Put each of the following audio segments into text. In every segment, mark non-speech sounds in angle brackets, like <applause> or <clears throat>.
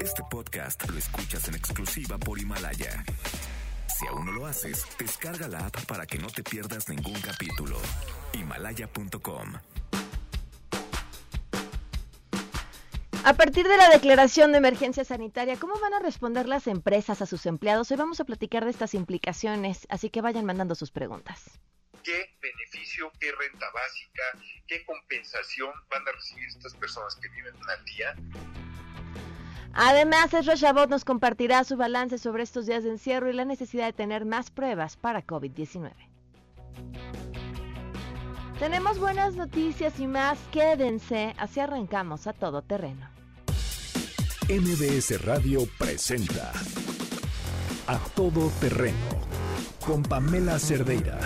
Este podcast lo escuchas en exclusiva por Himalaya. Si aún no lo haces, descarga la app para que no te pierdas ningún capítulo. Himalaya.com A partir de la declaración de emergencia sanitaria, ¿cómo van a responder las empresas a sus empleados? Hoy vamos a platicar de estas implicaciones, así que vayan mandando sus preguntas. ¿Qué beneficio, qué renta básica, qué compensación van a recibir estas personas que viven al día? Además, Ezra Shabot nos compartirá su balance sobre estos días de encierro y la necesidad de tener más pruebas para COVID-19. Tenemos buenas noticias y más. Quédense, así arrancamos a todo terreno. MBS Radio presenta A Todo Terreno con Pamela Cerdeira.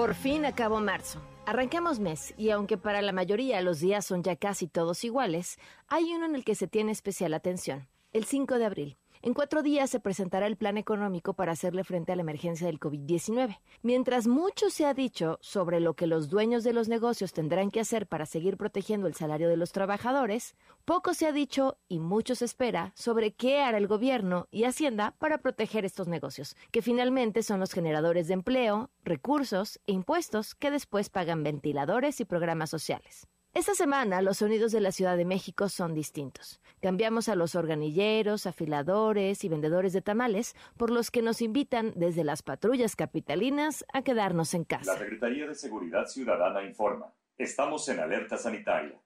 Por fin acabó marzo. Arranquemos mes y aunque para la mayoría los días son ya casi todos iguales, hay uno en el que se tiene especial atención, el 5 de abril. En cuatro días se presentará el plan económico para hacerle frente a la emergencia del COVID-19. Mientras mucho se ha dicho sobre lo que los dueños de los negocios tendrán que hacer para seguir protegiendo el salario de los trabajadores, poco se ha dicho y mucho se espera sobre qué hará el gobierno y Hacienda para proteger estos negocios, que finalmente son los generadores de empleo, recursos e impuestos que después pagan ventiladores y programas sociales. Esta semana los sonidos de la Ciudad de México son distintos. Cambiamos a los organilleros, afiladores y vendedores de tamales, por los que nos invitan desde las patrullas capitalinas a quedarnos en casa. La Secretaría de Seguridad Ciudadana informa. Estamos en alerta sanitaria,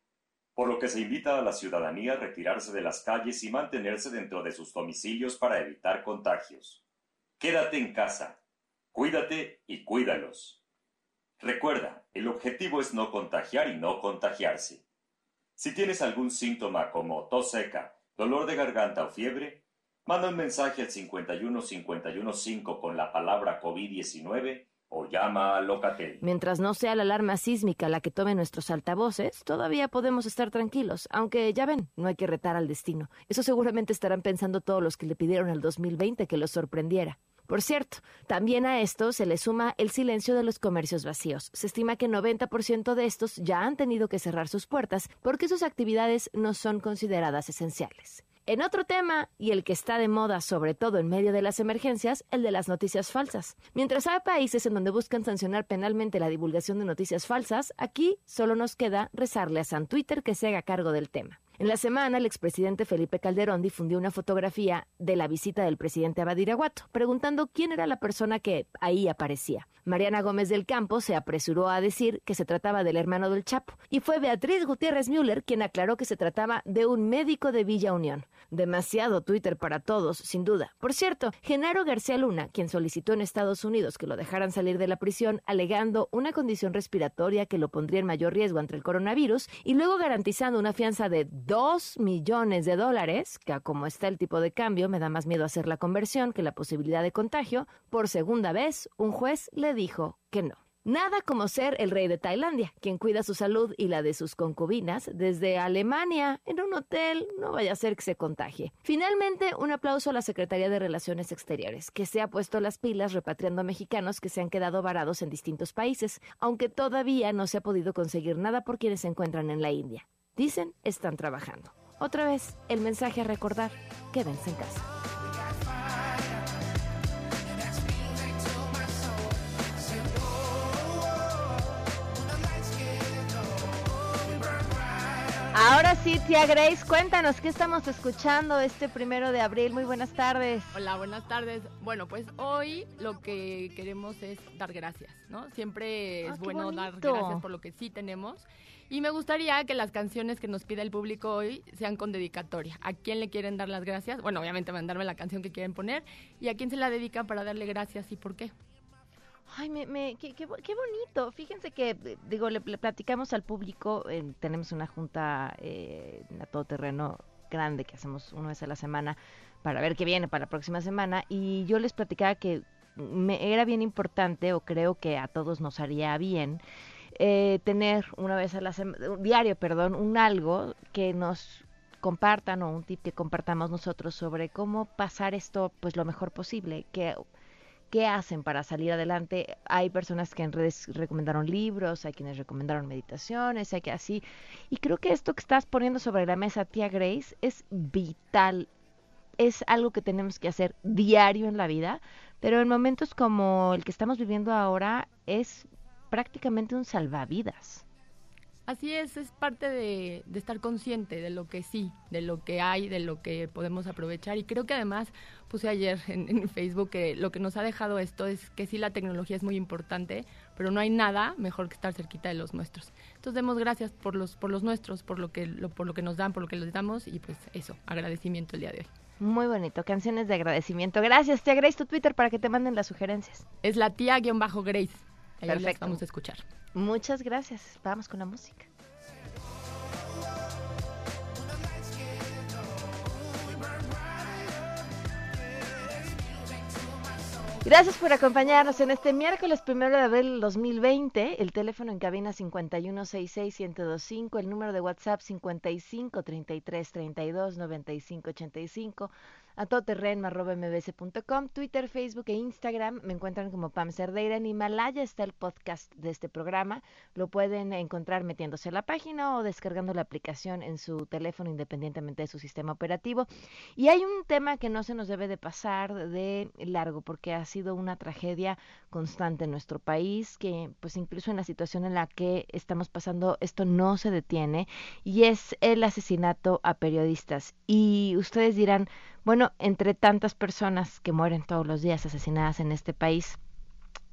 por lo que se invita a la ciudadanía a retirarse de las calles y mantenerse dentro de sus domicilios para evitar contagios. Quédate en casa. Cuídate y cuídalos. Recuerda, el objetivo es no contagiar y no contagiarse. Si tienes algún síntoma como tos seca, dolor de garganta o fiebre, manda un mensaje al 51515 con la palabra COVID-19 o llama a Locatel. Mientras no sea la alarma sísmica la que tome nuestros altavoces, todavía podemos estar tranquilos, aunque ya ven, no hay que retar al destino. Eso seguramente estarán pensando todos los que le pidieron al 2020 que los sorprendiera. Por cierto, también a esto se le suma el silencio de los comercios vacíos. Se estima que 90% de estos ya han tenido que cerrar sus puertas porque sus actividades no son consideradas esenciales. En otro tema, y el que está de moda sobre todo en medio de las emergencias, el de las noticias falsas. Mientras hay países en donde buscan sancionar penalmente la divulgación de noticias falsas, aquí solo nos queda rezarle a San Twitter que se haga cargo del tema. En la semana, el expresidente Felipe Calderón difundió una fotografía de la visita del presidente a preguntando quién era la persona que ahí aparecía. Mariana Gómez del Campo se apresuró a decir que se trataba del hermano del Chapo, y fue Beatriz Gutiérrez Müller quien aclaró que se trataba de un médico de Villa Unión. Demasiado Twitter para todos, sin duda. Por cierto, Genaro García Luna, quien solicitó en Estados Unidos que lo dejaran salir de la prisión alegando una condición respiratoria que lo pondría en mayor riesgo ante el coronavirus, y luego garantizando una fianza de 2 millones de dólares, que como está el tipo de cambio me da más miedo hacer la conversión que la posibilidad de contagio, por segunda vez un juez le dijo que no. Nada como ser el rey de Tailandia, quien cuida su salud y la de sus concubinas desde Alemania, en un hotel, no vaya a ser que se contagie. Finalmente, un aplauso a la Secretaría de Relaciones Exteriores, que se ha puesto las pilas repatriando a mexicanos que se han quedado varados en distintos países, aunque todavía no se ha podido conseguir nada por quienes se encuentran en la India. Dicen, están trabajando. Otra vez, el mensaje a recordar, quédense en casa. Ahora sí, tía Grace, cuéntanos qué estamos escuchando este primero de abril. Muy buenas tardes. Hola, buenas tardes. Bueno, pues hoy lo que queremos es dar gracias, ¿no? Siempre Ah, es qué bueno dar gracias por lo que sí tenemos. Y me gustaría que las canciones que nos pide el público hoy sean con dedicatoria. ¿A quién le quieren dar las gracias? Bueno, obviamente mandarme la canción que quieren poner. ¿Y a quién se la dedican para darle gracias y por qué? Ay, me, me- qué, qué bo- qué bonito. Fíjense que, eh, digo, le, platicamos al público, eh, tenemos una junta eh, a todoterreno grande que hacemos una vez a la semana para ver qué viene para la próxima semana y yo les platicaba que me era bien importante o creo que a todos nos haría bien eh, tener una vez a la semana, diario, perdón, un algo que nos compartan o un tip que compartamos nosotros sobre cómo pasar esto pues lo mejor posible, que qué hacen para salir adelante. Hay personas que en redes recomendaron libros, hay quienes recomendaron meditaciones, hay que así. Y creo que esto que estás poniendo sobre la mesa, tía Grace, es vital. Es algo que tenemos que hacer diario en la vida, pero en momentos como el que estamos viviendo ahora es prácticamente un salvavidas. Así es, es parte de, de estar consciente de lo que sí, de lo que hay, de lo que podemos aprovechar. Y creo que además puse ayer en, en Facebook que lo que nos ha dejado esto es que sí la tecnología es muy importante, pero no hay nada mejor que estar cerquita de los nuestros. Entonces demos gracias por los, por los nuestros, por lo que, lo, por lo que nos dan, por lo que les damos y pues eso, agradecimiento el día de hoy. Muy bonito, canciones de agradecimiento. Gracias, tía Grace, tu Twitter para que te manden las sugerencias. Es la tía-grace. Ahí las Perfecto. vamos a escuchar. Muchas gracias. Vamos con la música. Gracias por acompañarnos en este miércoles primero de abril del 2020. El teléfono en cabina 5166-1025, el número de WhatsApp 5533329585, a Twitter, Facebook e Instagram me encuentran como Pam Cerdeira. En Himalaya está el podcast de este programa. Lo pueden encontrar metiéndose a la página o descargando la aplicación en su teléfono independientemente de su sistema operativo. Y hay un tema que no se nos debe de pasar de largo porque ha sido una tragedia constante en nuestro país que pues incluso en la situación en la que estamos pasando esto no se detiene y es el asesinato a periodistas. Y ustedes dirán, bueno, entre tantas personas que mueren todos los días asesinadas en este país,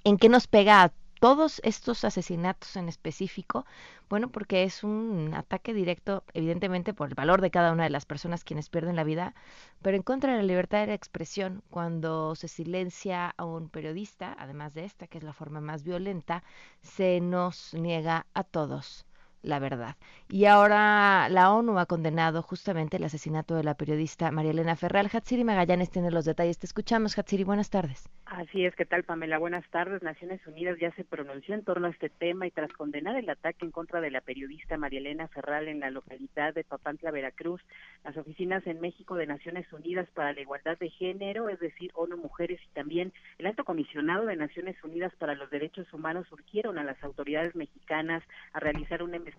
¿en qué nos pega a todos estos asesinatos en específico? Bueno, porque es un ataque directo, evidentemente, por el valor de cada una de las personas quienes pierden la vida, pero en contra de la libertad de expresión, cuando se silencia a un periodista, además de esta, que es la forma más violenta, se nos niega a todos la verdad. Y ahora la ONU ha condenado justamente el asesinato de la periodista María Elena Ferral. Hatsiri Magallanes tiene los detalles. Te escuchamos, Hatsiri. Buenas tardes. Así es, ¿qué tal Pamela? Buenas tardes. Naciones Unidas ya se pronunció en torno a este tema y tras condenar el ataque en contra de la periodista María Elena Ferral en la localidad de Papantla, Veracruz, las oficinas en México de Naciones Unidas para la Igualdad de Género, es decir, ONU Mujeres y también el Alto Comisionado de Naciones Unidas para los Derechos Humanos urgieron a las autoridades mexicanas a realizar una investigación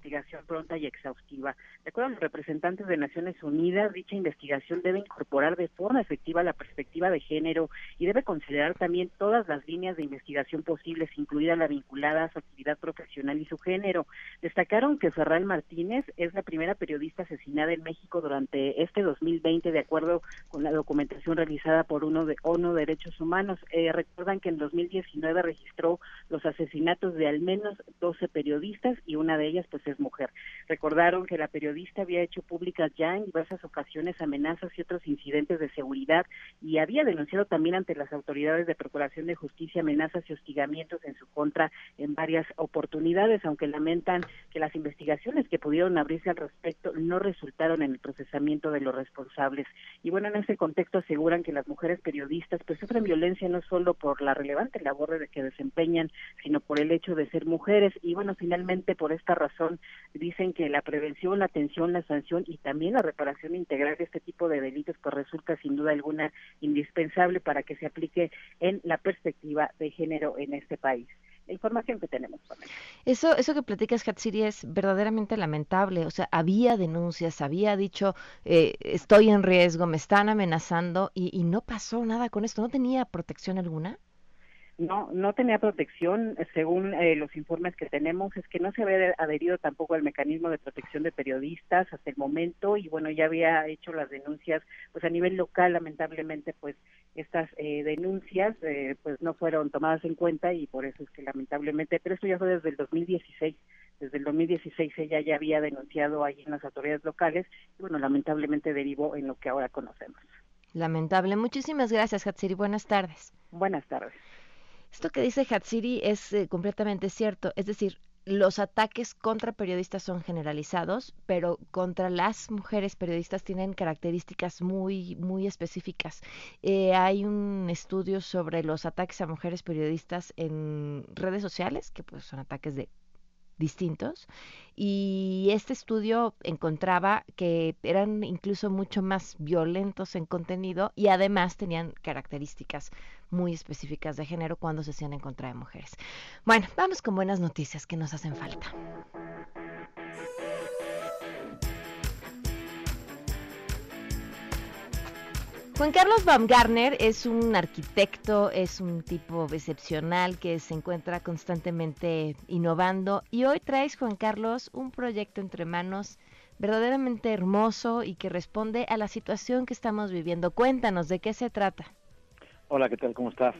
pronta y exhaustiva. De acuerdo a los representantes de Naciones Unidas, dicha investigación debe incorporar de forma efectiva la perspectiva de género y debe considerar también todas las líneas de investigación posibles, incluida la vinculada a su actividad profesional y su género. Destacaron que Ferral Martínez es la primera periodista asesinada en México durante este 2020, de acuerdo con la documentación realizada por uno de ONU Derechos Humanos. Eh, recuerdan que en 2019 registró los asesinatos de al menos 12 periodistas y una de ellas pues es mujer. Recordaron que la periodista había hecho públicas ya en diversas ocasiones amenazas y otros incidentes de seguridad y había denunciado también ante las autoridades de Procuración de Justicia amenazas y hostigamientos en su contra en varias oportunidades, aunque lamentan que las investigaciones que pudieron abrirse al respecto no resultaron en el procesamiento de los responsables. Y bueno, en ese contexto aseguran que las mujeres periodistas pues sufren violencia no solo por la relevante labor que desempeñan, sino por el hecho de ser mujeres. Y bueno, finalmente por esta razón dicen que la prevención, la atención, la sanción y también la reparación integral de este tipo de delitos pues resulta sin duda alguna indispensable para que se aplique en la perspectiva de género en este país. La información que tenemos. Eso, eso que platicas, Hatsiri, es verdaderamente lamentable. O sea, había denuncias, había dicho, eh, estoy en riesgo, me están amenazando y no pasó nada con esto. ¿No tenía protección alguna? No, no tenía protección, según eh, los informes que tenemos, es que no se había adherido tampoco al mecanismo de protección de periodistas hasta el momento y bueno, ya había hecho las denuncias, pues a nivel local, lamentablemente, pues estas eh, denuncias eh, pues no fueron tomadas en cuenta y por eso es que lamentablemente, pero esto ya fue desde el 2016, desde el 2016 ella ya había denunciado ahí en las autoridades locales y bueno, lamentablemente derivó en lo que ahora conocemos. Lamentable. Muchísimas gracias, Hatsiri. Buenas tardes. Buenas tardes. Esto que dice Hatsiri es eh, completamente cierto. Es decir, los ataques contra periodistas son generalizados, pero contra las mujeres periodistas tienen características muy, muy específicas. Eh, hay un estudio sobre los ataques a mujeres periodistas en redes sociales, que pues son ataques de distintos y este estudio encontraba que eran incluso mucho más violentos en contenido y además tenían características muy específicas de género cuando se hacían en contra de mujeres. Bueno, vamos con buenas noticias que nos hacen falta. Juan Carlos Baumgartner es un arquitecto, es un tipo excepcional que se encuentra constantemente innovando y hoy traes, Juan Carlos, un proyecto entre manos verdaderamente hermoso y que responde a la situación que estamos viviendo. Cuéntanos, ¿de qué se trata? Hola, ¿qué tal? ¿Cómo estás?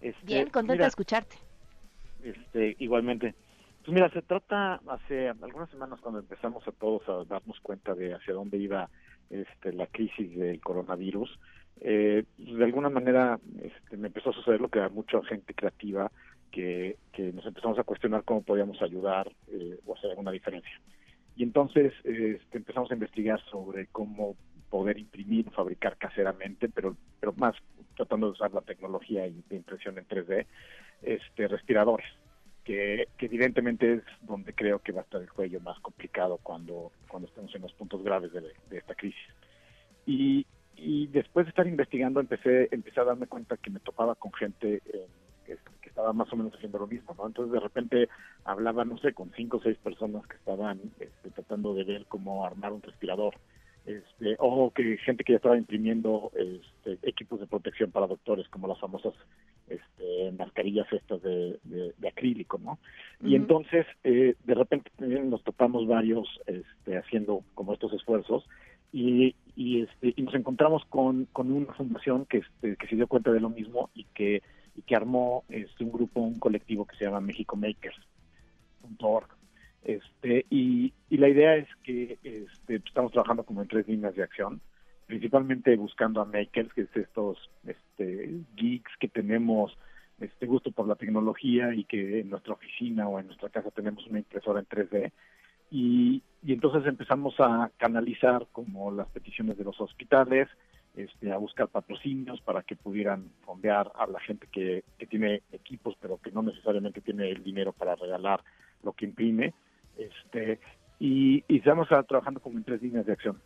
Este, Bien, contenta de escucharte. Este, igualmente. Pues mira, se trata hace algunas semanas cuando empezamos a todos a darnos cuenta de hacia dónde iba este, la crisis del coronavirus, eh, de alguna manera este, me empezó a suceder lo que a mucha gente creativa que, nos empezamos a cuestionar cómo podíamos ayudar eh, o hacer alguna diferencia. Y entonces este, empezamos a investigar sobre cómo poder imprimir, fabricar caseramente, pero, pero más tratando de usar la tecnología de impresión en 3D, este, respiradores que, evidentemente es donde creo que va a estar el cuello más complicado cuando, cuando estemos en los puntos graves de, esta crisis. Y, y, después de estar investigando empecé, empecé a darme cuenta que me topaba con gente eh, que, estaba más o menos haciendo lo mismo, ¿no? Entonces de repente hablaba, no sé, con cinco o seis personas que estaban este, tratando de ver cómo armar un respirador. Este, o que gente que ya estaba imprimiendo este, equipos de protección para doctores, como las famosas este, mascarillas estas de, acrílico, ¿no? Y entonces, eh, de repente nos topamos varios este, haciendo como estos esfuerzos y, y, este, y nos encontramos con, con una fundación que, este, que se dio cuenta de lo mismo y que, y que armó este, un grupo, un colectivo que se llama México Makers.org. Este, y, la idea es que este, estamos trabajando como en tres líneas de acción principalmente buscando a makers, que es estos este, geeks que tenemos este gusto por la tecnología y que en nuestra oficina o en nuestra casa tenemos una impresora en 3D. Y, y entonces empezamos a canalizar como las peticiones de los hospitales, este, a buscar patrocinios para que pudieran fondear a la gente que, que tiene equipos pero que no necesariamente tiene el dinero para regalar lo que imprime. Este, y, estamos trabajando como en tres líneas de acción.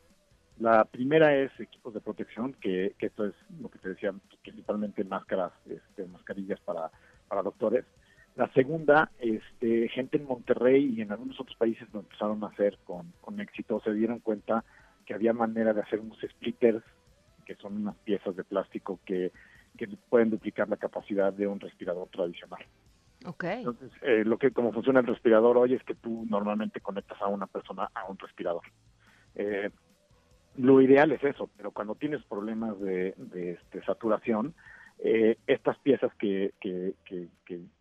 La primera es equipos de protección, que, esto es lo que te decía, principalmente máscaras, este, mascarillas para, para doctores. La segunda, este, gente en Monterrey y en algunos otros países lo empezaron a hacer con, con éxito, se dieron cuenta que había manera de hacer unos splitters, que son unas piezas de plástico que, que pueden duplicar la capacidad de un respirador tradicional. Entonces, eh, lo que como funciona el respirador hoy es que tú normalmente conectas a una persona a un respirador. Eh, lo ideal es eso, pero cuando tienes problemas de, este, saturación, eh, estas piezas que, que, que,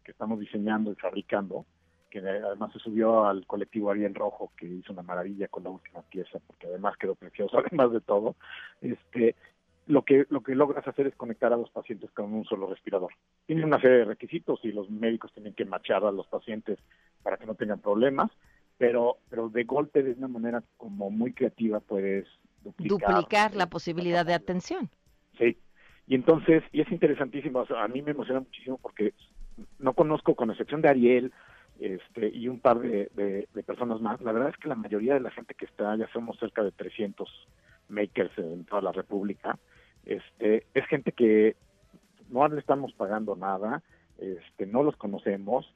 estamos diseñando y fabricando, que además se subió al colectivo Ariel Rojo, que hizo una maravilla con la última pieza, porque además quedó precioso, <laughs> además de todo, este, lo que lo que logras hacer es conectar a los pacientes con un solo respirador. Tiene una serie de requisitos y los médicos tienen que machar a los pacientes para que no tengan problemas, pero pero de golpe de una manera como muy creativa puedes duplicar, la posibilidad de atención. Sí, y entonces, y es interesantísimo, a mí me emociona muchísimo porque no conozco, con excepción de Ariel este, y un par de, personas más, la verdad es que la mayoría de la gente que está, ya somos cerca de 300 makers en toda la República, este, es gente que no le estamos pagando nada, este, no los conocemos,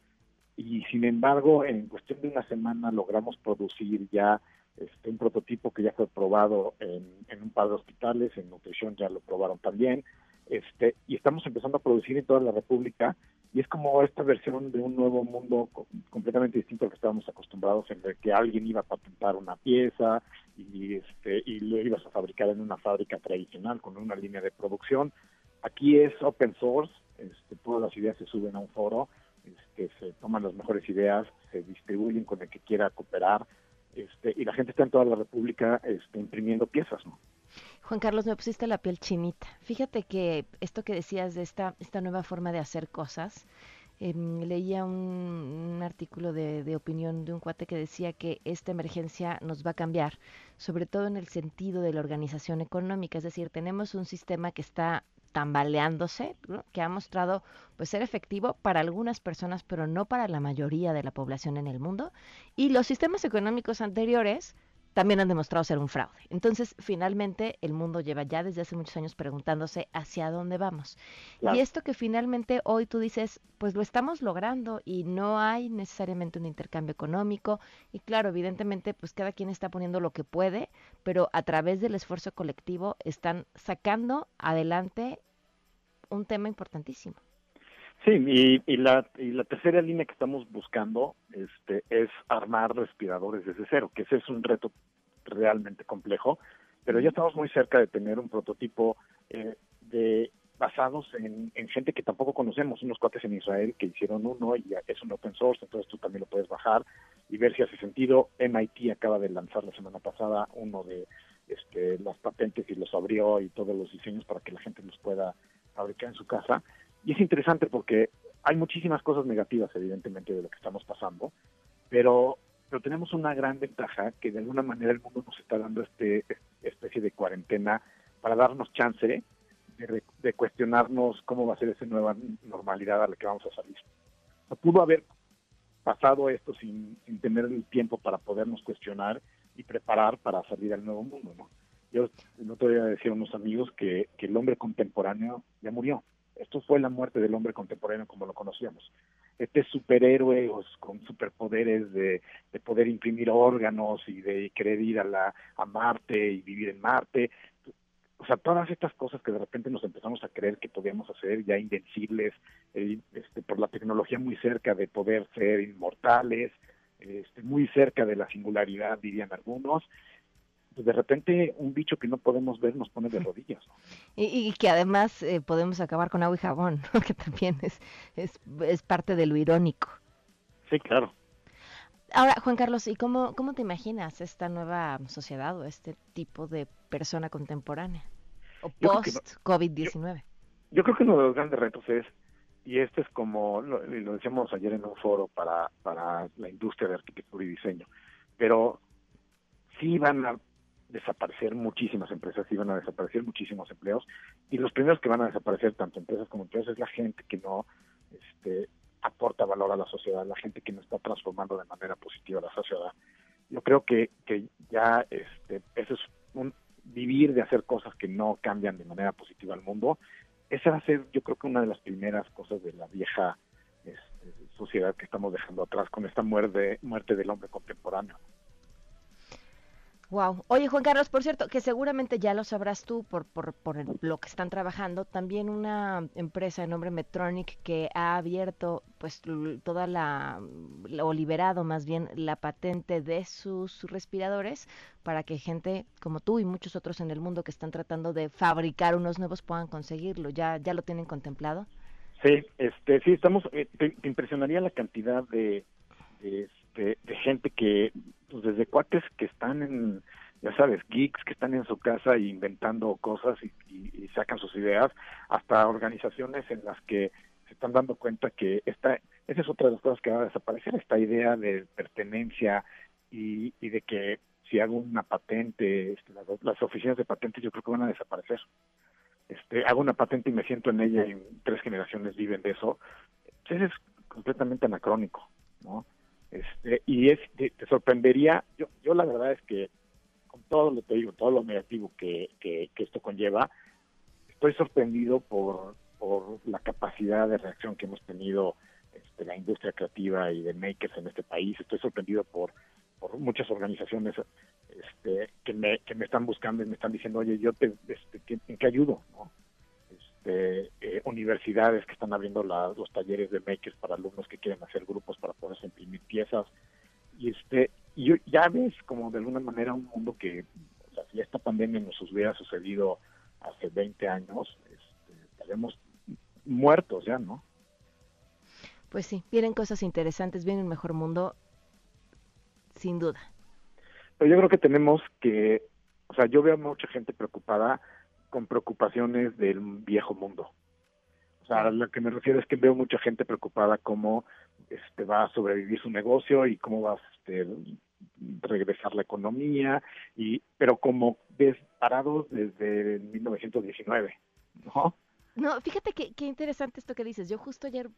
y sin embargo, en cuestión de una semana logramos producir ya este, un prototipo que ya fue probado en, un par de hospitales, en nutrición ya lo probaron también, este, y estamos empezando a producir en toda la República y es como esta versión de un nuevo mundo completamente distinto al que estábamos acostumbrados en el que alguien iba a patentar una pieza y este y lo ibas a fabricar en una fábrica tradicional con una línea de producción. Aquí es open source este, todas las ideas se suben a un foro este, se toman las mejores ideas se distribuyen con el que quiera cooperar este, y la gente está en toda la república este, imprimiendo piezas no Juan Carlos, me pusiste la piel chinita. Fíjate que esto que decías de esta, esta nueva forma de hacer cosas, em, leía un, artículo de, de, opinión de un cuate que decía que esta emergencia nos va a cambiar, sobre todo en el sentido de la organización económica, es decir, tenemos un sistema que está tambaleándose, que ha mostrado pues ser efectivo para algunas personas, pero no para la mayoría de la población en el mundo, y los sistemas económicos anteriores también han demostrado ser un fraude. Entonces, finalmente, el mundo lleva ya desde hace muchos años preguntándose hacia dónde vamos. Y esto que finalmente hoy tú dices, pues lo estamos logrando y no hay necesariamente un intercambio económico. Y claro, evidentemente, pues cada quien está poniendo lo que puede, pero a través del esfuerzo colectivo están sacando adelante un tema importantísimo. Sí, y, y, la, y la tercera línea que estamos buscando este, es armar respiradores desde cero, que ese es un reto realmente complejo, pero ya estamos muy cerca de tener un prototipo eh, de basados en, en, gente que tampoco conocemos, unos cuates en Israel que hicieron uno y es un open source, entonces tú también lo puedes bajar y ver si hace sentido. MIT acaba de lanzar la semana pasada uno de este, las patentes y los abrió y todos los diseños para que la gente los pueda fabricar en su casa. Y es interesante porque hay muchísimas cosas negativas, evidentemente, de lo que estamos pasando, pero, pero tenemos una gran ventaja que de alguna manera el mundo nos está dando este especie de cuarentena para darnos chance de, de cuestionarnos cómo va a ser esa nueva normalidad a la que vamos a salir. No pudo haber pasado esto sin, sin tener el tiempo para podernos cuestionar y preparar para salir al nuevo mundo. ¿no? Yo no te voy a decir a unos amigos que, que el hombre contemporáneo ya murió esto fue la muerte del hombre contemporáneo como lo conocíamos. Este superhéroe con superpoderes de, poder imprimir órganos y de querer ir a, la, a Marte y vivir en Marte. O sea, todas estas cosas que de repente nos empezamos a creer que podíamos hacer ya invencibles, eh, este, por la tecnología muy cerca de poder ser inmortales, este, muy cerca de la singularidad, dirían algunos, pues, de repente un bicho que no podemos ver nos pone de rodillas. Y, que además eh, podemos acabar con agua y jabón, <laughs> que también es, es, es parte de lo irónico. Sí, claro. Ahora, Juan Carlos, ¿y cómo, cómo te imaginas esta nueva sociedad o este tipo de persona contemporánea? O post-COVID-19. Yo, creo que uno de los grandes retos es, y este es como lo, lo decíamos ayer en un foro para, para la industria de arquitectura y diseño, pero sí van a desaparecer muchísimas empresas y van a desaparecer muchísimos empleos y los primeros que van a desaparecer tanto empresas como empleos es la gente que no este, aporta valor a la sociedad, la gente que no está transformando de manera positiva la sociedad. Yo creo que, que ya este, eso es un vivir de hacer cosas que no cambian de manera positiva al mundo. Esa va a ser, yo creo que una de las primeras cosas de la vieja este, sociedad que estamos dejando atrás con esta muerte, muerte del hombre contemporáneo. Wow. Oye, Juan Carlos, por cierto, que seguramente ya lo sabrás tú por, por, por lo que están trabajando, también una empresa de nombre Metronic que ha abierto pues toda la, o liberado más bien la patente de sus respiradores para que gente como tú y muchos otros en el mundo que están tratando de fabricar unos nuevos puedan conseguirlo. ¿Ya, ya lo tienen contemplado? Sí, este, sí, estamos, eh, te, impresionaría la cantidad de, de, este, de gente que pues desde cuates que están en, ya sabes, geeks que están en su casa inventando cosas y, sacan sus ideas, hasta organizaciones en las que se están dando cuenta que esta, esa es otra de las cosas que va a desaparecer, esta idea de pertenencia y, de que si hago una patente, este, las, oficinas de patentes yo creo que van a desaparecer. Este, hago una patente y me siento en ella y tres generaciones viven de eso. Eso es completamente anacrónico, ¿no? Este, y es, te, sorprendería, yo, yo la verdad es que con todo lo que digo, todo lo negativo que, que, esto conlleva, estoy sorprendido por, por la capacidad de reacción que hemos tenido este, la industria creativa y de makers en este país. Estoy sorprendido por, por muchas organizaciones este, que, me, que me están buscando y me están diciendo, oye, yo te, este, ¿en qué ayudo? ¿no? Eh, universidades que están abriendo los talleres de makers para alumnos que quieren hacer grupos para poderse imprimir piezas. Y este y ya ves como de alguna manera un mundo que, o sea, si esta pandemia nos hubiera sucedido hace 20 años, este, estaríamos muertos ya, ¿no? Pues sí, vienen cosas interesantes, viene un mejor mundo, sin duda. Pero yo creo que tenemos que, o sea, yo veo mucha gente preocupada con preocupaciones del viejo mundo. O sea, a lo que me refiero es que veo mucha gente preocupada cómo este, va a sobrevivir su negocio y cómo va a este, regresar la economía, y pero como parados desde 1919, ¿no? No, fíjate qué, qué interesante esto que dices. Yo justo ayer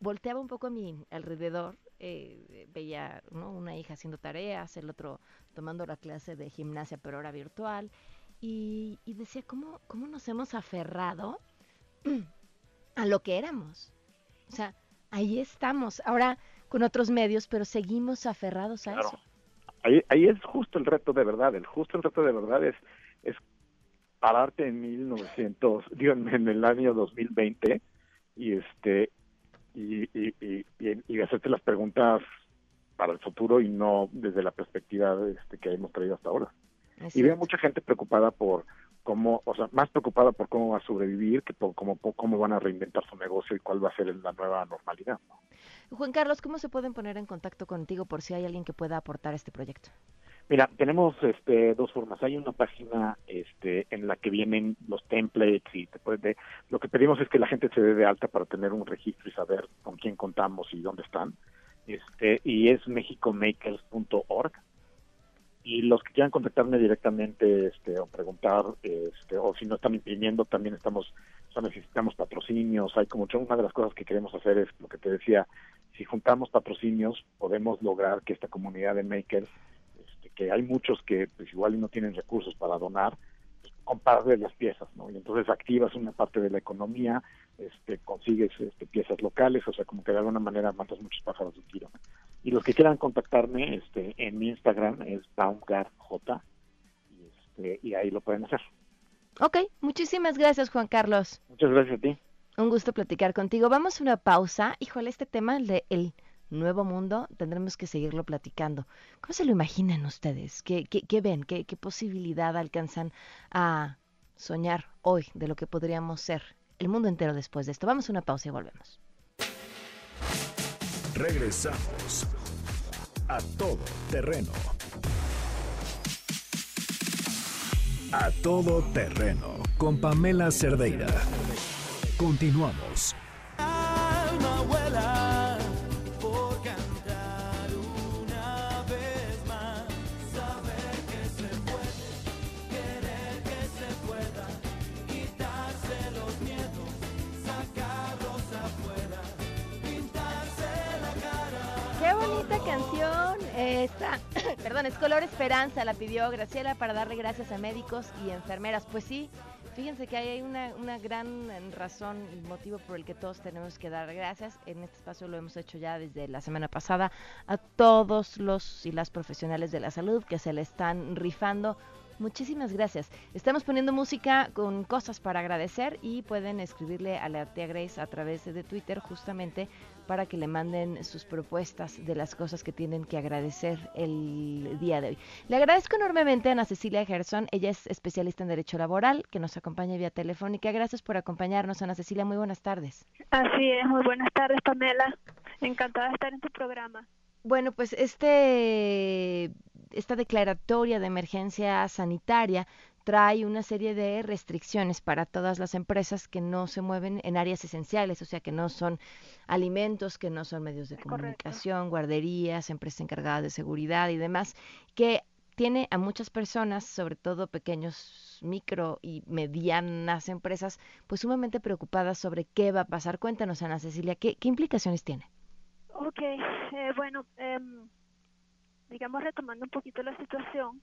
volteaba un poco a mi alrededor, eh, veía ¿no? una hija haciendo tareas, el otro tomando la clase de gimnasia, pero ahora virtual, y, y decía, ¿cómo, ¿cómo nos hemos aferrado <clears throat> a lo que éramos? O sea, ahí estamos, ahora con otros medios, pero seguimos aferrados a eso. Ahí, ahí es justo el reto de verdad, el justo el reto de verdad es, es pararte en 1900, <laughs> digo, en el año 2020 y este y, y, y, hacerte las preguntas para el futuro y no desde la perspectiva este, que hemos traído hasta ahora. Y veo mucha gente preocupada por cómo, o sea, más preocupada por cómo va a sobrevivir que por cómo, cómo van a reinventar su negocio y cuál va a ser la nueva normalidad. Juan Carlos, ¿cómo se pueden poner en contacto contigo por si hay alguien que pueda aportar este proyecto? Mira, tenemos este, dos formas. Hay una página este, en la que vienen los templates y te puede, lo que pedimos es que la gente se dé de alta para tener un registro y saber con quién contamos y dónde están. Este, y es mexicomakers.org. Y los que quieran contactarme directamente este, o preguntar, este, o si no están imprimiendo, también estamos, necesitamos patrocinios. Hay como una de las cosas que queremos hacer es lo que te decía, si juntamos patrocinios, podemos lograr que esta comunidad de makers que hay muchos que pues igual no tienen recursos para donar, compartes las piezas, ¿no? Y entonces activas una parte de la economía, este, consigues este, piezas locales, o sea, como que de alguna manera matas muchos pájaros de un tiro. Y los que quieran contactarme, este, en mi Instagram es BaumgarJ, y, este, y ahí lo pueden hacer. Ok, muchísimas gracias Juan Carlos. Muchas gracias a ti. Un gusto platicar contigo. Vamos a una pausa. Híjole, este tema, el de el nuevo mundo, tendremos que seguirlo platicando. ¿Cómo se lo imaginan ustedes? ¿Qué, qué, ven? ¿Qué, ¿Qué posibilidad alcanzan a soñar hoy de lo que podríamos ser el mundo entero después de esto? Vamos a una pausa y volvemos. Regresamos a todo terreno. A todo terreno con Pamela Cerdeira. Continuamos. Canción, esta, <coughs> perdón, es Color Esperanza, la pidió Graciela para darle gracias a médicos y enfermeras. Pues sí, fíjense que hay una, una gran razón y motivo por el que todos tenemos que dar gracias. En este espacio lo hemos hecho ya desde la semana pasada a todos los y las profesionales de la salud que se le están rifando Muchísimas gracias. Estamos poniendo música con cosas para agradecer y pueden escribirle a la tía Grace a través de Twitter justamente para que le manden sus propuestas de las cosas que tienen que agradecer el día de hoy. Le agradezco enormemente a Ana Cecilia Gerson, ella es especialista en Derecho Laboral, que nos acompaña vía telefónica. Gracias por acompañarnos, Ana Cecilia, muy buenas tardes. Así es, muy buenas tardes, Pamela. Encantada de estar en tu programa. Bueno, pues este esta declaratoria de emergencia sanitaria trae una serie de restricciones para todas las empresas que no se mueven en áreas esenciales, o sea, que no son alimentos, que no son medios de comunicación, guarderías, empresas encargadas de seguridad y demás, que tiene a muchas personas, sobre todo pequeños, micro y medianas empresas, pues sumamente preocupadas sobre qué va a pasar. Cuéntanos, Ana Cecilia, ¿qué, qué implicaciones tiene? Ok, eh, bueno, eh, digamos, retomando un poquito la situación,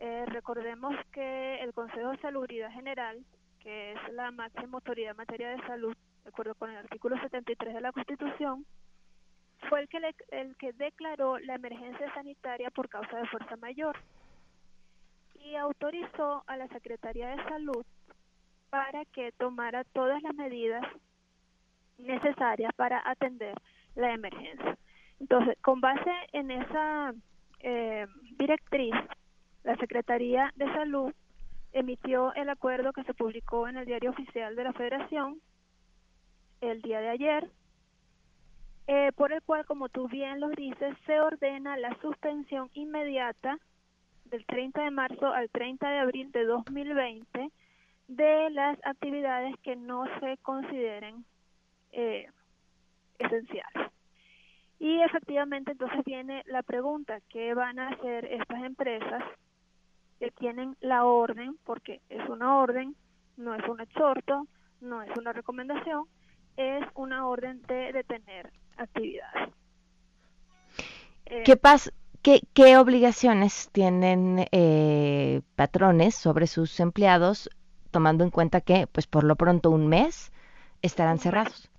eh, recordemos que el Consejo de Salubridad General, que es la máxima autoridad en materia de salud, de acuerdo con el artículo 73 de la Constitución, fue el que, el que declaró la emergencia sanitaria por causa de fuerza mayor y autorizó a la Secretaría de Salud para que tomara todas las medidas necesarias para atender la emergencia. Entonces, con base en esa eh, directriz, la Secretaría de Salud emitió el acuerdo que se publicó en el diario oficial de la Federación el día de ayer, eh, por el cual, como tú bien lo dices, se ordena la suspensión inmediata del 30 de marzo al 30 de abril de 2020 de las actividades que no se consideren eh, esenciales. Y efectivamente entonces viene la pregunta, ¿qué van a hacer estas empresas que tienen la orden, porque es una orden, no es un exhorto, no es una recomendación, es una orden de detener actividades. ¿Qué, pasa? ¿Qué, obligaciones tienen eh, patrones sobre sus empleados, tomando en cuenta que, pues por lo pronto, un mes estarán cerrados?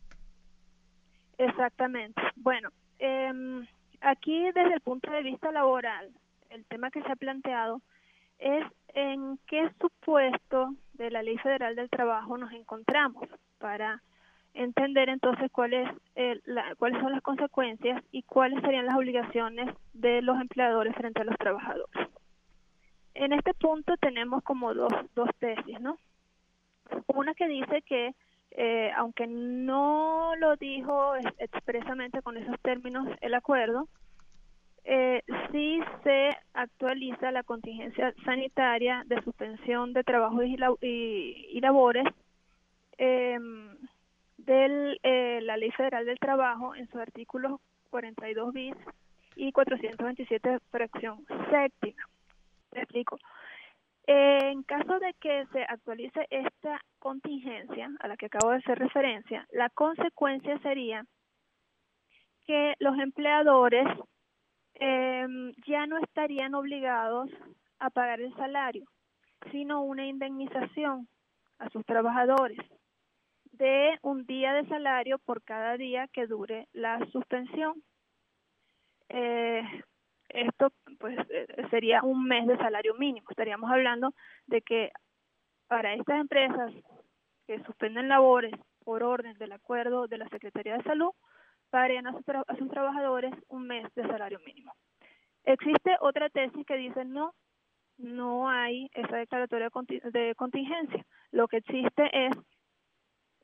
Exactamente. Bueno, eh, aquí desde el punto de vista laboral, el tema que se ha planteado es en qué supuesto de la Ley Federal del Trabajo nos encontramos para entender entonces cuáles cuáles son las consecuencias y cuáles serían las obligaciones de los empleadores frente a los trabajadores. En este punto tenemos como dos, dos tesis, ¿no? Una que dice que eh, aunque no lo dijo expresamente con esos términos el acuerdo, eh, sí se actualiza la contingencia sanitaria de suspensión de trabajos y, labores eh, de la Ley Federal del Trabajo en sus artículos 42 bis y 427 fracción séptima. Te explico. En caso de que se actualice esta contingencia a la que acabo de hacer referencia, la consecuencia sería que los empleadores em, ya no estarían obligados a pagar el salario, sino una indemnización a sus trabajadores de un día de salario por cada día que dure la suspensión. Eh, esto pues eh, sería un mes de salario mínimo. Estaríamos hablando de que para estas empresas que suspenden labores por orden del acuerdo de la Secretaría de Salud, pagarían a, sus, trabajadores un mes de salario mínimo. Existe otra tesis que dice no, no hay esa declaratoria de contingencia. Lo que existe es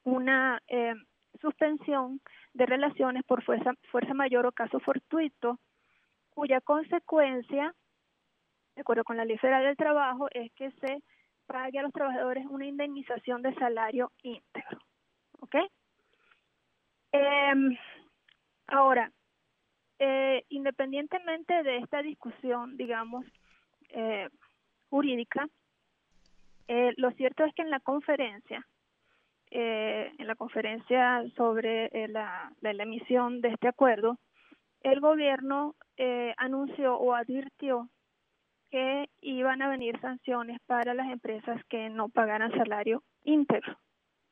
una eh, suspensión de relaciones por fuerza, fuerza mayor o caso fortuito, cuya consecuencia, de acuerdo con la Ley Federal del Trabajo, es que se pague a los trabajadores una indemnización de salario íntegro. ¿Ok? Em, ahora, eh, independientemente de esta discusión, digamos, eh, jurídica, lo cierto es que en la conferencia eh, en la conferencia sobre eh, la, emisión de este acuerdo, el gobierno eh, anunció o advirtió que iban a venir sanciones para las empresas que no pagaran salario íntegro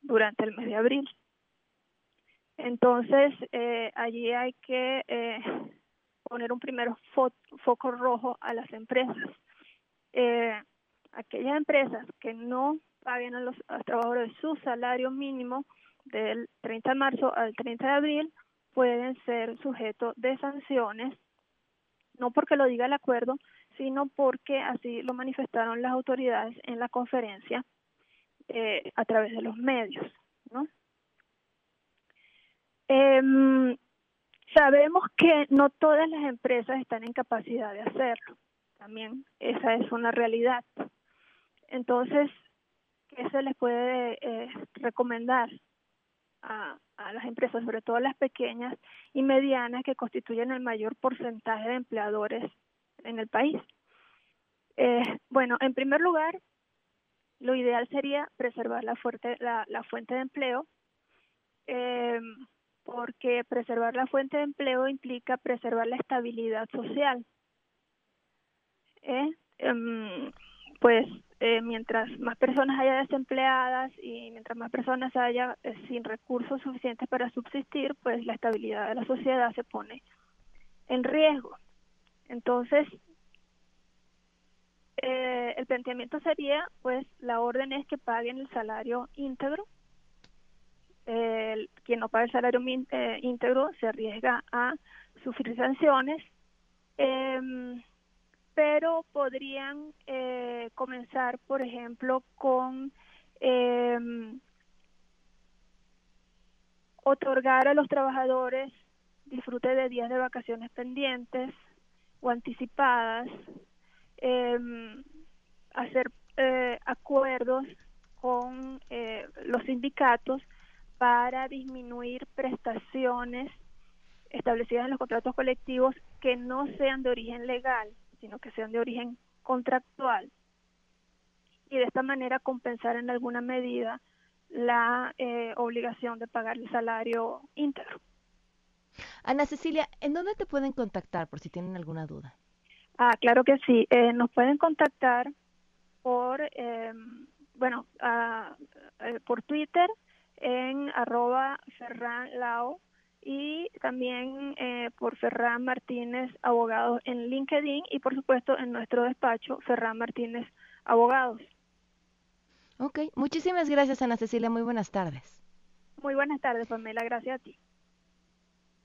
durante el mes de abril. Entonces, allí hay que poner un primer foco rojo a las empresas. aquellas empresas que no paguen a los, trabajadores su salario mínimo del 30 de marzo al 30 de abril pueden ser sujetos de sanciones, no porque lo diga el acuerdo, sino porque así lo manifestaron las autoridades en la conferencia eh, a través de los medios. ¿no? Em, sabemos que no todas las empresas están en capacidad de hacerlo, también esa es una realidad. Entonces, ¿qué se les puede eh, recomendar a, las empresas, sobre todo las pequeñas y medianas que constituyen el mayor porcentaje de empleadores en el país? Eh, bueno, en primer lugar, lo ideal sería preservar la, fuerte, la, fuente de empleo, eh, porque preservar la fuente de empleo implica preservar la estabilidad social. Em, pues eh, mientras más personas haya desempleadas y mientras más personas haya eh, sin recursos suficientes para subsistir, pues la estabilidad de la sociedad se pone en riesgo. Entonces, eh, el planteamiento sería, pues, la orden es que paguen el salario íntegro. El, quien no paga el salario eh, íntegro se arriesga a sufrir sanciones, em, pero podrían eh, comenzar, por ejemplo, con em, otorgar a los trabajadores disfrute de días de vacaciones pendientes o anticipadas, em, hacer eh, acuerdos con eh, los sindicatos para disminuir prestaciones establecidas en los contratos colectivos que no sean de origen legal, sino que sean de origen contractual. Y de esta manera compensar en alguna medida la eh, obligación de pagar el salario íntegro. Ana Cecilia, ¿en dónde te pueden contactar por si tienen alguna duda? Ah, claro que sí. Eh, nos pueden contactar por, em, bueno, eh, por Twitter en arroba Ferran Lao y también por Ferran Martínez Abogados en LinkedIn y por supuesto en nuestro despacho Ferran Martínez Abogados. Ok, muchísimas gracias Ana Cecilia, muy buenas tardes. Muy buenas tardes Pamela, gracias a ti.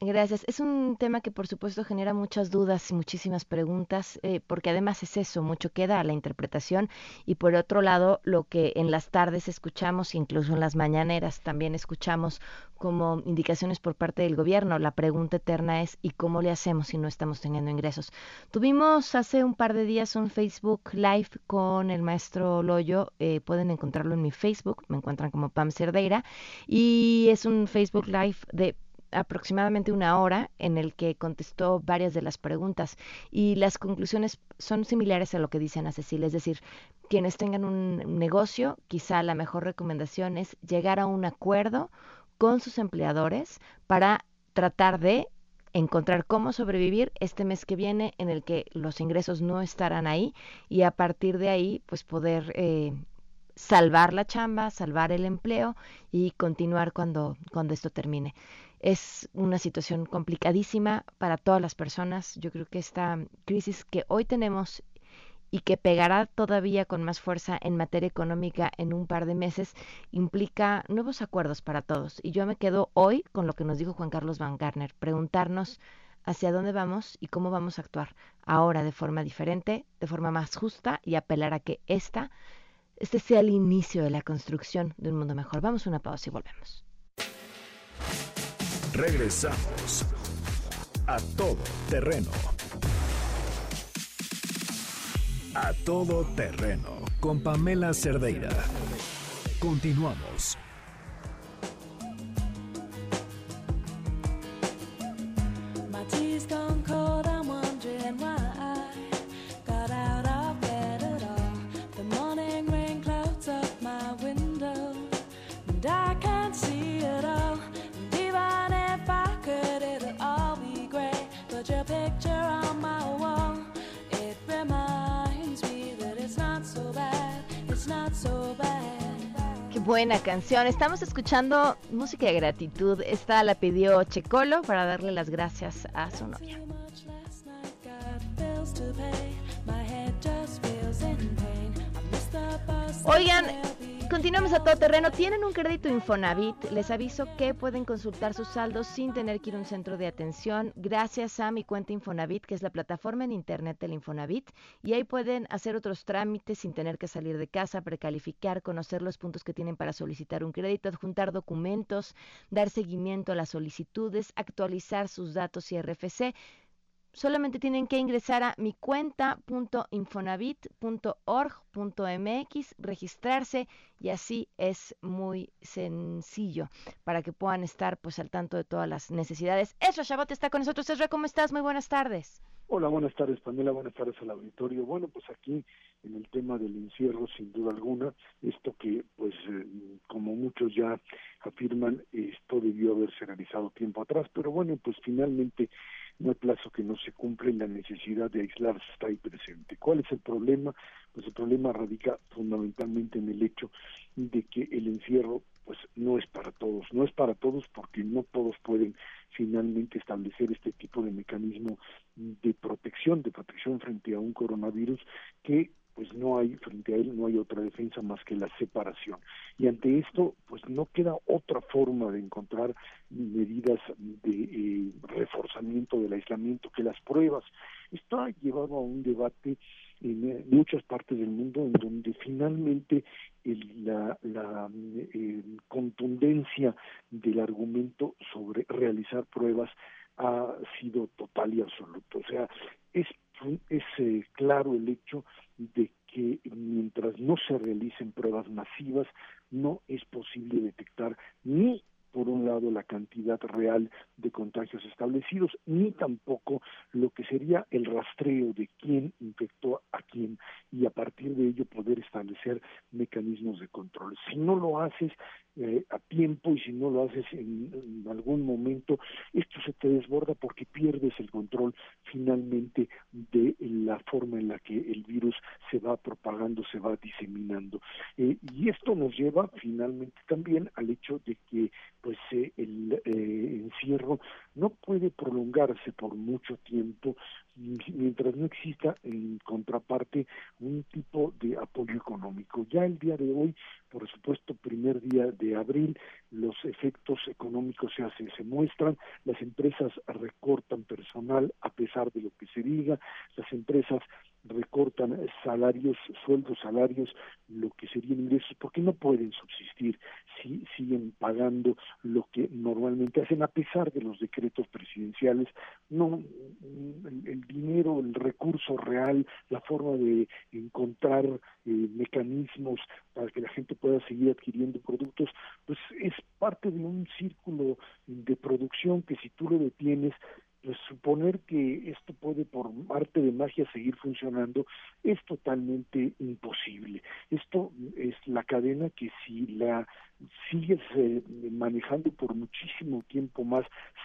Gracias. Es un tema que por supuesto genera muchas dudas y muchísimas preguntas, eh, porque además es eso, mucho queda a la interpretación y por otro lado, lo que en las tardes escuchamos, incluso en las mañaneras también escuchamos como indicaciones por parte del gobierno. La pregunta eterna es ¿y cómo le hacemos si no estamos teniendo ingresos? Tuvimos hace un par de días un Facebook Live con el maestro Loyo, eh, pueden encontrarlo en mi Facebook, me encuentran como Pam Cerdeira, y es un Facebook Live de aproximadamente una hora en el que contestó varias de las preguntas y las conclusiones son similares a lo que dicen a Cecilia, es decir, quienes tengan un negocio, quizá la mejor recomendación es llegar a un acuerdo con sus empleadores para tratar de encontrar cómo sobrevivir este mes que viene en el que los ingresos no estarán ahí y a partir de ahí pues poder eh, salvar la chamba, salvar el empleo y continuar cuando, cuando esto termine. Es una situación complicadísima para todas las personas. Yo creo que esta crisis que hoy tenemos y que pegará todavía con más fuerza en materia económica en un par de meses, implica nuevos acuerdos para todos. Y yo me quedo hoy con lo que nos dijo Juan Carlos Van Garner, preguntarnos hacia dónde vamos y cómo vamos a actuar ahora de forma diferente, de forma más justa y apelar a que esta, este sea el inicio de la construcción de un mundo mejor. Vamos a una pausa y volvemos. Regresamos a todo terreno. A todo terreno con Pamela Cerdeira. Continuamos. Buena canción. Estamos escuchando música de gratitud. Esta la pidió Checolo para darle las gracias a su novia. Oigan, Continuamos a todo terreno. Tienen un crédito Infonavit. Les aviso que pueden consultar sus saldos sin tener que ir a un centro de atención gracias a mi cuenta Infonavit, que es la plataforma en internet del Infonavit. Y ahí pueden hacer otros trámites sin tener que salir de casa, precalificar, conocer los puntos que tienen para solicitar un crédito, adjuntar documentos, dar seguimiento a las solicitudes, actualizar sus datos y RFC solamente tienen que ingresar a mi cuenta.infonavit.org.mx, registrarse y así es muy sencillo para que puedan estar pues al tanto de todas las necesidades. Ezra Shabbat está con nosotros. Ezra, ¿cómo estás? Muy buenas tardes. Hola, buenas tardes, Pamela. Buenas tardes al auditorio. Bueno, pues aquí en el tema del encierro, sin duda alguna, esto que, pues, eh, como muchos ya afirman, esto debió haberse realizado tiempo atrás, pero bueno, pues finalmente no hay plazo que no se cumple la necesidad de aislarse está ahí presente. ¿Cuál es el problema? Pues el problema radica fundamentalmente en el hecho de que el encierro pues no es para todos, no es para todos porque no todos pueden finalmente establecer este tipo de mecanismo de protección, de protección frente a un coronavirus que pues no hay frente a él no hay otra defensa más que la separación y ante esto pues no queda otra forma de encontrar medidas de eh, reforzamiento del aislamiento que las pruebas esto ha llevado a un debate en eh, muchas partes del mundo en donde finalmente la, la eh, contundencia del argumento sobre realizar pruebas ha sido total y absoluto. O sea, es, es eh, claro el hecho de que mientras no se realicen pruebas masivas, no es posible detectar ni por un lado la cantidad real de contagios establecidos, ni tampoco lo que sería el rastreo de quién infectó a quién y a partir de ello poder establecer mecanismos de control. Si no lo haces eh, a tiempo y si no lo haces en, algún momento, esto se te desborda porque pierdes el control finalmente de la forma en la que el virus se va propagando, se va diseminando. Eh, y esto nos lleva finalmente también al hecho de que pues eh, el encierro no puede prolongarse por mucho tiempo mientras no exista en contraparte un tipo de apoyo económico. Ya el día de hoy, por supuesto, primer día de abril, los efectos económicos se hacen, se muestran, las empresas recortan personal a pesar de lo que se diga, las empresas recortan salarios, sueldos, salarios, lo que serían ingresos, porque no pueden subsistir si siguen pagando lo que normalmente hacen a pesar de los decretos presidenciales. No, el, dinero, el recurso real, la forma de encontrar eh, mecanismos para que la gente pueda seguir adquiriendo productos, pues es parte de un círculo de producción que si tú lo detienes pues suponer que esto puede por arte de magia seguir funcionando es totalmente imposible. Esto es la cadena que si la sigues eh, manejando por muchísimo tiempo más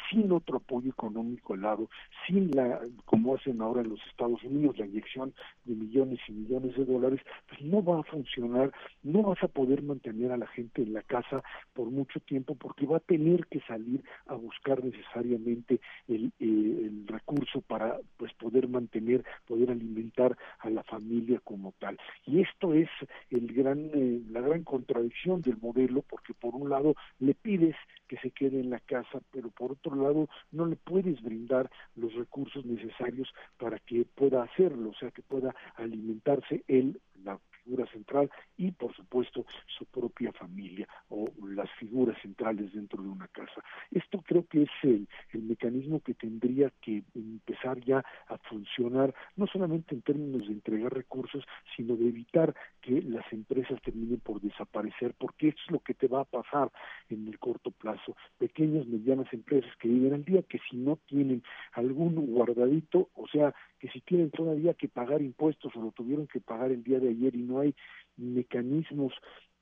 sin otro apoyo económico al lado, sin la, como hacen ahora los Estados Unidos, la inyección de millones y millones de dólares, no va a funcionar, no vas a poder mantener a la gente en la casa por mucho tiempo porque va a tener que salir a buscar necesariamente el, eh, el recurso para pues poder mantener, poder alimentar a la familia como tal. Y esto es el gran, eh, la gran contradicción del modelo porque por un lado le pides que se quede en la casa, pero por otro lado no le puedes brindar los recursos necesarios para que pueda hacerlo, o sea, que pueda alimentarse él, la figura central y por supuesto su propia familia o las figuras centrales dentro de una casa. Esto creo que es el, el mecanismo que tendría que empezar ya a funcionar, no solamente en términos de entregar recursos, sino de evitar que las empresas terminen por desaparecer, porque es lo que te va a pasar en el corto plazo. Pequeñas, medianas empresas que viven al día, que si no tienen algún guardadito, o sea, que si tienen todavía que pagar impuestos o lo tuvieron que pagar el día de ayer y no hay mecanismos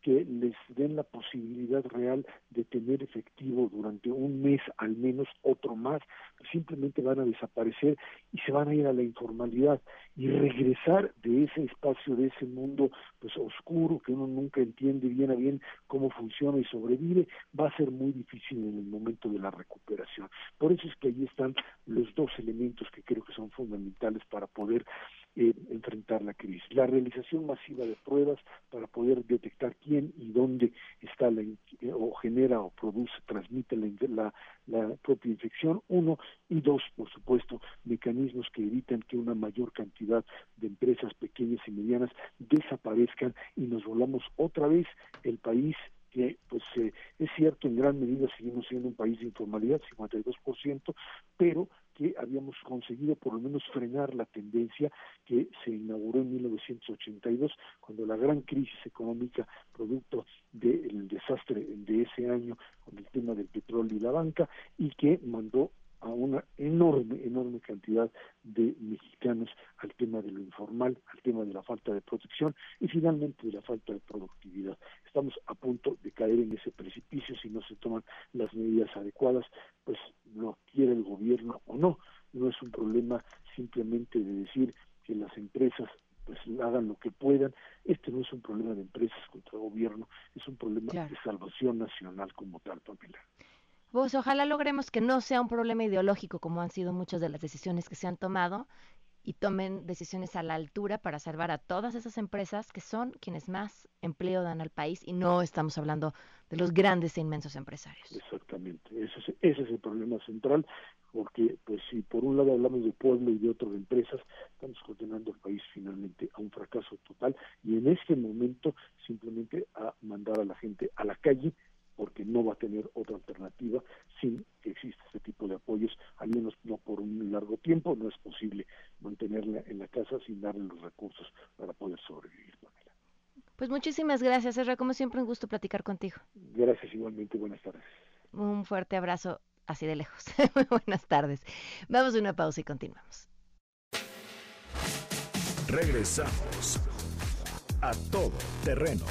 que les den la posibilidad real de tener efectivo durante un mes al menos otro más, simplemente van a desaparecer y se van a ir a la informalidad y regresar de ese espacio, de ese mundo pues oscuro que uno nunca entiende bien a bien cómo funciona y sobrevive, va a ser muy difícil en el momento de la recuperación. Por eso es que ahí están los dos elementos que creo que son fundamentales para poder eh, enfrentar la crisis. La realización masiva de pruebas para poder detectar quién y dónde está la, o genera o produce, transmite la, la, propia infección, uno, y dos, por supuesto, mecanismos que evitan que una mayor cantidad de empresas pequeñas y medianas desaparezcan y nos volvamos otra vez el país que pues eh, es cierto en gran medida seguimos siendo un país de informalidad 52% pero que habíamos conseguido por lo menos frenar la tendencia que se inauguró en 1982, cuando la gran crisis económica producto del desastre de ese año con el tema del petróleo y la banca, y que mandó a una enorme, enorme cantidad de mexicanos al tema de lo informal, al tema de la falta de protección y finalmente de la falta de productividad. Estamos a punto de caer en ese precipicio si no se toman las medidas adecuadas, pues lo quiere el gobierno o no. No es un problema simplemente de decir que las empresas pues hagan lo que puedan. Este no es un problema de empresas contra gobierno, es un problema de salvación nacional como tal, Pamela. Vos, ojalá logremos que no sea un problema ideológico como han sido muchas de las decisiones que se han tomado y tomen decisiones a la altura para salvar a todas esas empresas que son quienes más empleo dan al país y no estamos hablando de los grandes e inmensos empresarios. Exactamente, ese es, ese es el problema central, porque pues si por un lado hablamos de pueblo y de otro de empresas, estamos condenando al país finalmente a un fracaso total y en este momento simplemente a mandar a la gente a la calle porque no va a tener otra alternativa sin que exista este tipo de apoyos, al menos no por un largo tiempo, no es posible mantenerla en la casa sin darle los recursos para poder sobrevivir. Pues muchísimas gracias, Erra, como siempre un gusto platicar contigo. Gracias igualmente, buenas tardes. Un fuerte abrazo así de lejos. <laughs> Buenas tardes. Vamos a una pausa y continuamos. Regresamos a todo terreno.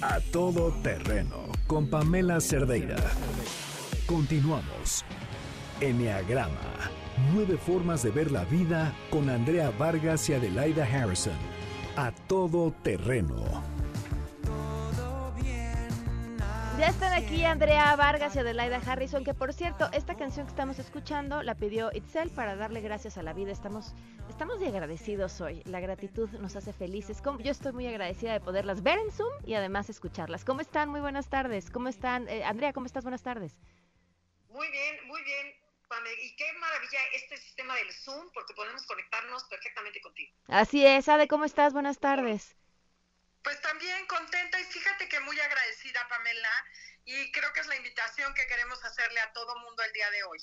A todo terreno con Pamela Cerdeira. Continuamos. Enneagrama. Nueve formas de ver la vida con Andrea Vargas y Adelaida Harrison. A todo terreno. Ya están aquí Andrea Vargas y Adelaida Harrison, que por cierto, esta canción que estamos escuchando la pidió Itzel para darle gracias a la vida. Estamos, estamos muy agradecidos hoy. La gratitud nos hace felices. Yo estoy muy agradecida de poderlas ver en Zoom y además escucharlas. ¿Cómo están? Muy buenas tardes. ¿Cómo están? Eh, Andrea, ¿cómo estás? Buenas tardes. Muy bien, muy bien. Y qué maravilla este sistema del Zoom, porque podemos conectarnos perfectamente contigo. Así es, Ade, ¿cómo estás? Buenas tardes. Pues también contenta y fíjate que muy agradecida, Pamela, y creo que es la invitación que queremos hacerle a todo mundo el día de hoy.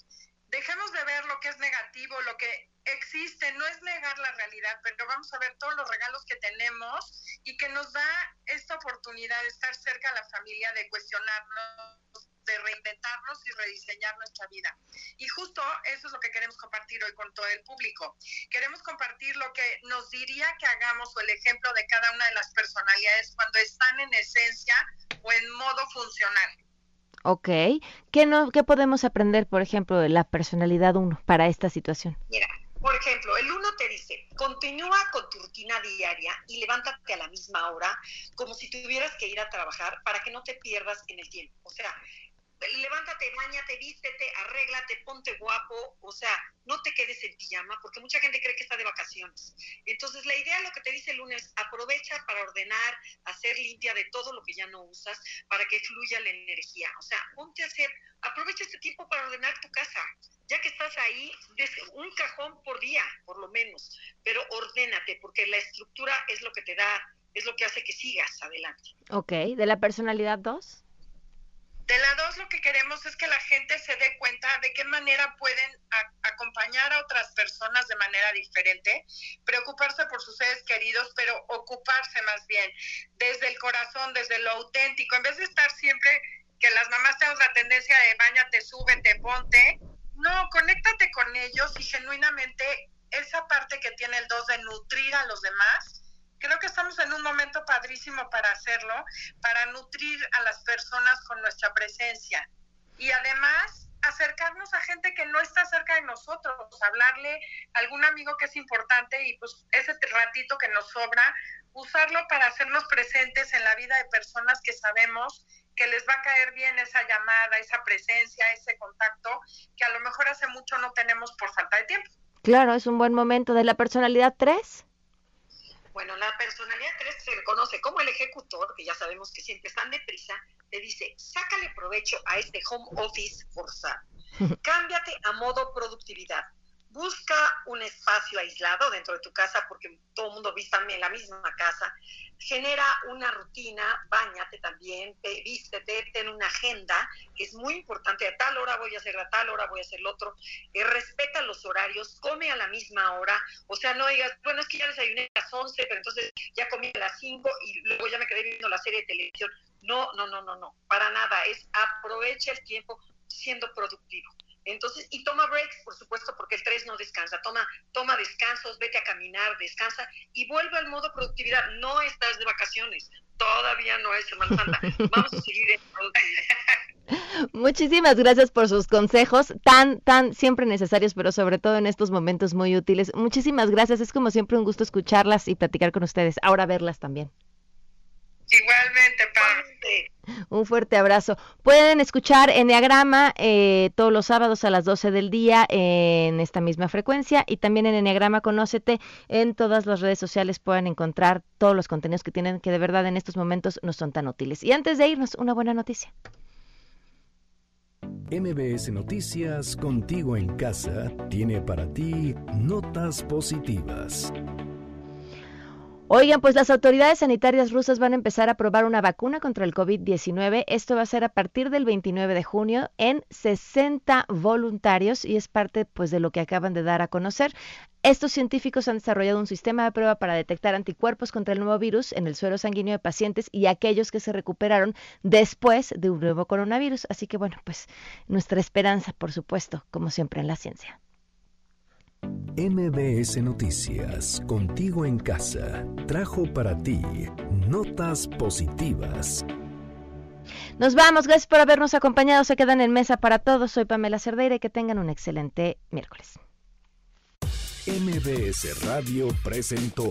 Dejemos de ver lo que es negativo, lo que existe, no es negar la realidad, pero vamos a ver todos los regalos que tenemos y que nos da esta oportunidad de estar cerca a la familia, de cuestionarnos, de reinventarnos y rediseñar nuestra vida. Y justo eso es lo que queremos compartir hoy con todo el público. Queremos compartir lo que nos diría que hagamos o el ejemplo de cada una de las personalidades cuando están en esencia o en modo funcional. Ok. ¿Qué, no, ¿Qué podemos aprender, por ejemplo, de la personalidad 1 para esta situación? Mira, por ejemplo, el 1 te dice, continúa con tu rutina diaria y levántate a la misma hora como si tuvieras que ir a trabajar para que no te pierdas en el tiempo. O sea, levántate, bañate, vístete, arréglate, ponte guapo, o sea, no te quedes en pijama, porque mucha gente cree que está de vacaciones. Entonces, la idea, lo que te dice el lunes, aprovecha para ordenar, hacer limpia de todo lo que ya no usas, para que fluya la energía. O sea, ponte a hacer, aprovecha este tiempo para ordenar tu casa. Ya que estás ahí, un cajón por día, por lo menos, pero ordénate, porque la estructura es lo que te da, es lo que hace que sigas adelante. Ok, ¿de la personalidad 2? De la dos, lo que queremos es que la gente se dé cuenta de qué manera pueden acompañar a otras personas de manera diferente, preocuparse por sus seres queridos, pero ocuparse más bien desde el corazón, desde lo auténtico, en vez de estar siempre que las mamás tengan la tendencia de bañate, súbete, ponte. No, conéctate con ellos y genuinamente esa parte que tiene el dos de nutrir a los demás Creo que estamos en un momento padrísimo para hacerlo, para nutrir a las personas con nuestra presencia y además acercarnos a gente que no está cerca de nosotros, hablarle a algún amigo que es importante y pues ese ratito que nos sobra, usarlo para hacernos presentes en la vida de personas que sabemos que les va a caer bien esa llamada, esa presencia, ese contacto, que a lo mejor hace mucho no tenemos por falta de tiempo. Claro, es un buen momento. ¿De la personalidad 3? Bueno, la personalidad 3 se le conoce como el ejecutor, que ya sabemos que siempre están deprisa, te dice, sácale provecho a este home office forzado. <laughs> Cámbiate a modo productividad. Busca un espacio aislado dentro de tu casa porque todo el mundo vive en la misma casa. Genera una rutina, bañate también, vístete, ten una agenda, que es muy importante. A tal hora voy a hacer, a tal hora voy a hacer lo otro. Eh, respeta los horarios, come a la misma hora. O sea, no digas, bueno, es que ya desayuné a las 11, pero entonces ya comí a las 5 y luego ya me quedé viendo la serie de televisión. No, no, no, no, no. Para nada. Es aprovecha el tiempo siendo productivo. Entonces, y toma breaks, por supuesto, porque el 3 no descansa. Toma, toma descansos, vete a caminar, descansa y vuelve al modo productividad. No estás de vacaciones, todavía no es Semana Santa. <laughs> Vamos a seguir en productividad. Muchísimas gracias por sus consejos, tan, tan siempre necesarios, pero sobre todo en estos momentos muy útiles. Muchísimas gracias, es como siempre un gusto escucharlas y platicar con ustedes, ahora verlas también. Igualmente, Pam. Un fuerte abrazo. Pueden escuchar Enneagrama eh, todos los sábados a las 12 del día en esta misma frecuencia y también en Enneagrama Conócete en todas las redes sociales pueden encontrar todos los contenidos que tienen que de verdad en estos momentos no son tan útiles. Y antes de irnos, una buena noticia. MBS Noticias Contigo en Casa tiene para ti notas positivas. Oigan, pues las autoridades sanitarias rusas van a empezar a probar una vacuna contra el COVID-19. Esto va a ser a partir del 29 de junio en 60 voluntarios y es parte pues de lo que acaban de dar a conocer. Estos científicos han desarrollado un sistema de prueba para detectar anticuerpos contra el nuevo virus en el suero sanguíneo de pacientes y aquellos que se recuperaron después de un nuevo coronavirus. Así que bueno, pues nuestra esperanza, por supuesto, como siempre en la ciencia. MBS Noticias, contigo en casa, trajo para ti notas positivas. Nos vamos, gracias por habernos acompañado. Se quedan en mesa para todos. Soy Pamela Cerdeira y que tengan un excelente miércoles. MBS Radio presentó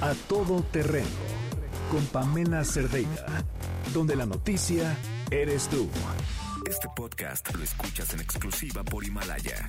A Todo Terreno con Pamela Cerdeira, donde la noticia eres tú. Este podcast lo escuchas en exclusiva por Himalaya.